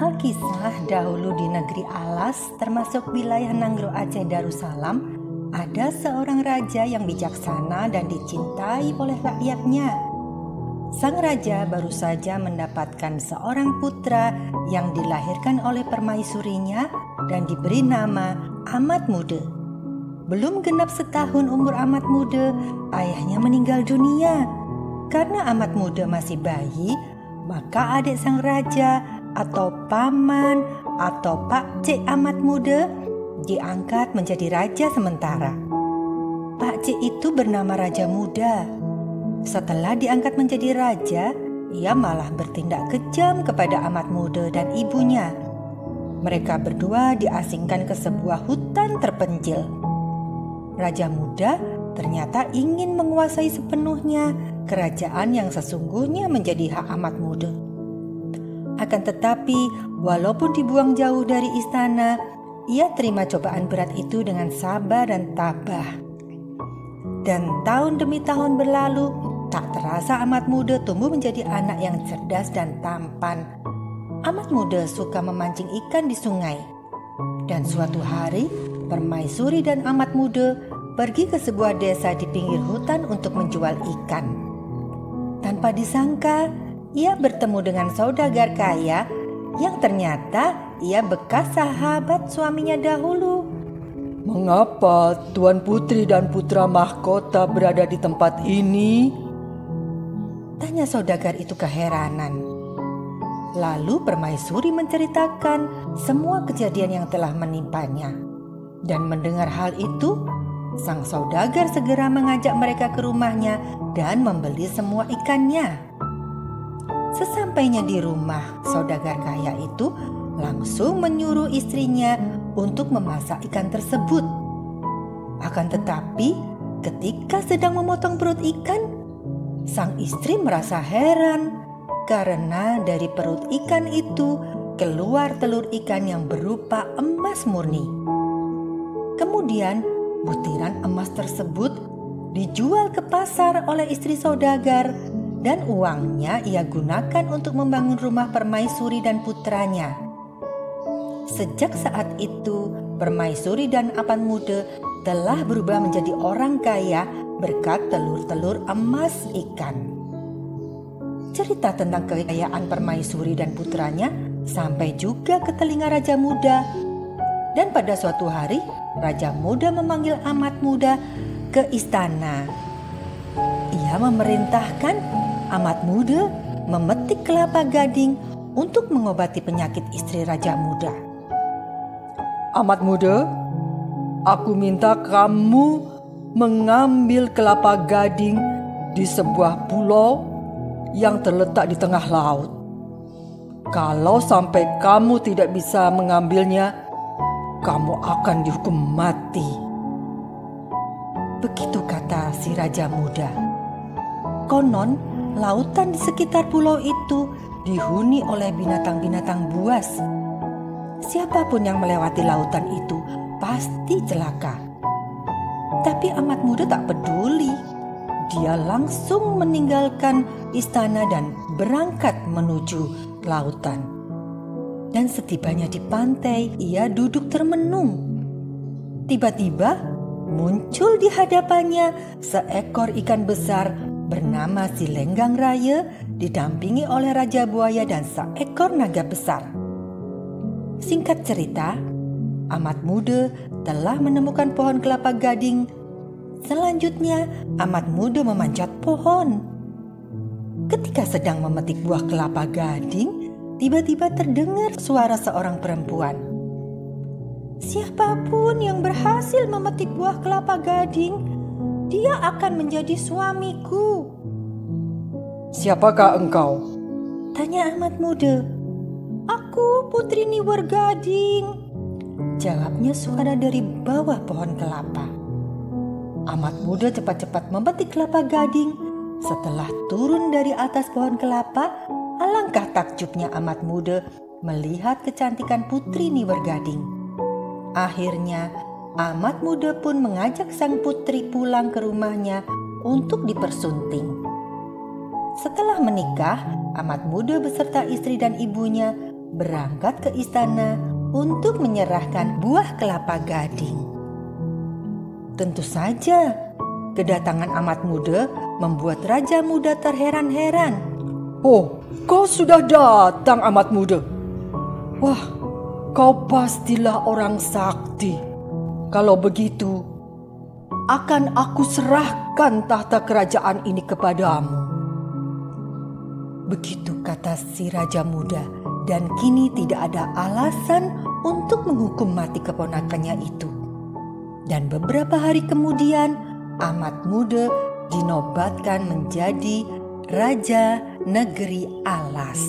Alkisah dahulu di negeri Alas termasuk wilayah Nanggro Aceh Darussalam ada seorang raja yang bijaksana dan dicintai oleh rakyatnya. Sang raja baru saja mendapatkan seorang putra yang dilahirkan oleh permaisurinya dan diberi nama Amat Muda. Belum genap setahun umur Amat Muda, ayahnya meninggal dunia. Karena Amat Muda masih bayi, maka adik sang raja atau paman atau pak cik Amat Muda diangkat menjadi raja sementara. Pak cik itu bernama Raja Muda. Setelah diangkat menjadi raja, ia malah bertindak kejam kepada Amat Muda dan ibunya. Mereka berdua diasingkan ke sebuah hutan terpencil. Raja Muda ternyata ingin menguasai sepenuhnya kerajaan yang sesungguhnya menjadi hak Amat Muda. Akan tetapi, walaupun dibuang jauh dari istana, ia terima cobaan berat itu dengan sabar dan tabah. Dan tahun demi tahun berlalu, tak terasa amat muda tumbuh menjadi anak yang cerdas dan tampan. Amat muda suka memancing ikan di sungai. Dan suatu hari, permaisuri dan amat muda pergi ke sebuah desa di pinggir hutan untuk menjual ikan. Tanpa disangka, ia bertemu dengan saudagar kaya yang ternyata ia bekas sahabat suaminya dahulu. Mengapa Tuan Putri dan Putra Mahkota berada di tempat ini? Tanya saudagar itu keheranan. Lalu permaisuri menceritakan semua kejadian yang telah menimpanya. Dan mendengar hal itu, sang saudagar segera mengajak mereka ke rumahnya dan membeli semua ikannya. Sesampainya di rumah, saudagar kaya itu langsung menyuruh istrinya untuk memasak ikan tersebut. Akan tetapi, ketika sedang memotong perut ikan, sang istri merasa heran karena dari perut ikan itu keluar telur ikan yang berupa emas murni. Kemudian, butiran emas tersebut dijual ke pasar oleh istri saudagar dan uangnya ia gunakan untuk membangun rumah permaisuri dan putranya. Sejak saat itu, permaisuri dan apan muda telah berubah menjadi orang kaya berkat telur-telur emas ikan. Cerita tentang kekayaan permaisuri dan putranya sampai juga ke telinga Raja Muda. Dan pada suatu hari, Raja Muda memanggil amat muda ke istana. Ia memerintahkan amat muda memetik kelapa gading untuk mengobati penyakit istri raja muda. Amat muda, aku minta kamu mengambil kelapa gading di sebuah pulau yang terletak di tengah laut. Kalau sampai kamu tidak bisa mengambilnya, kamu akan dihukum mati. Begitu kata si raja muda. Konon, lautan di sekitar pulau itu dihuni oleh binatang-binatang buas. Siapa pun yang melewati lautan itu pasti celaka. Tapi amat muda tak peduli. Dia langsung meninggalkan istana dan berangkat menuju lautan. Dan setibanya di pantai, ia duduk termenung. Tiba-tiba muncul di hadapannya seekor ikan besar bernama si Lenggang Raya didampingi oleh Raja Buaya dan seekor naga besar. Singkat cerita, Amat Muda telah menemukan pohon kelapa gading. Selanjutnya, Amat Muda memanjat pohon. Ketika sedang memetik buah kelapa gading, tiba-tiba terdengar suara seorang perempuan. Siapa pun yang berhasil memetik buah kelapa gading dia akan menjadi suamiku. Siapakah engkau? Tanya Ahmad muda. Aku Putri Niwer Gading. Jawabnya suara dari bawah pohon kelapa. Ahmad muda cepat-cepat memetik kelapa gading. Setelah turun dari atas pohon kelapa, alangkah takjubnya Ahmad muda melihat kecantikan Putri Niwer Gading. Akhirnya, Amat muda pun mengajak sang putri pulang ke rumahnya untuk dipersunting. Setelah menikah, amat muda beserta istri dan ibunya berangkat ke istana untuk menyerahkan buah kelapa gading. Tentu saja, kedatangan amat muda membuat raja muda terheran-heran. Oh, kau sudah datang amat muda. Wah, kau pastilah orang sakti. Kalau begitu, akan aku serahkan tahta kerajaan ini kepadamu. Begitu kata si raja muda, dan kini tidak ada alasan untuk menghukum mati keponakannya itu. Dan beberapa hari kemudian, amat muda dinobatkan menjadi raja negeri Alas.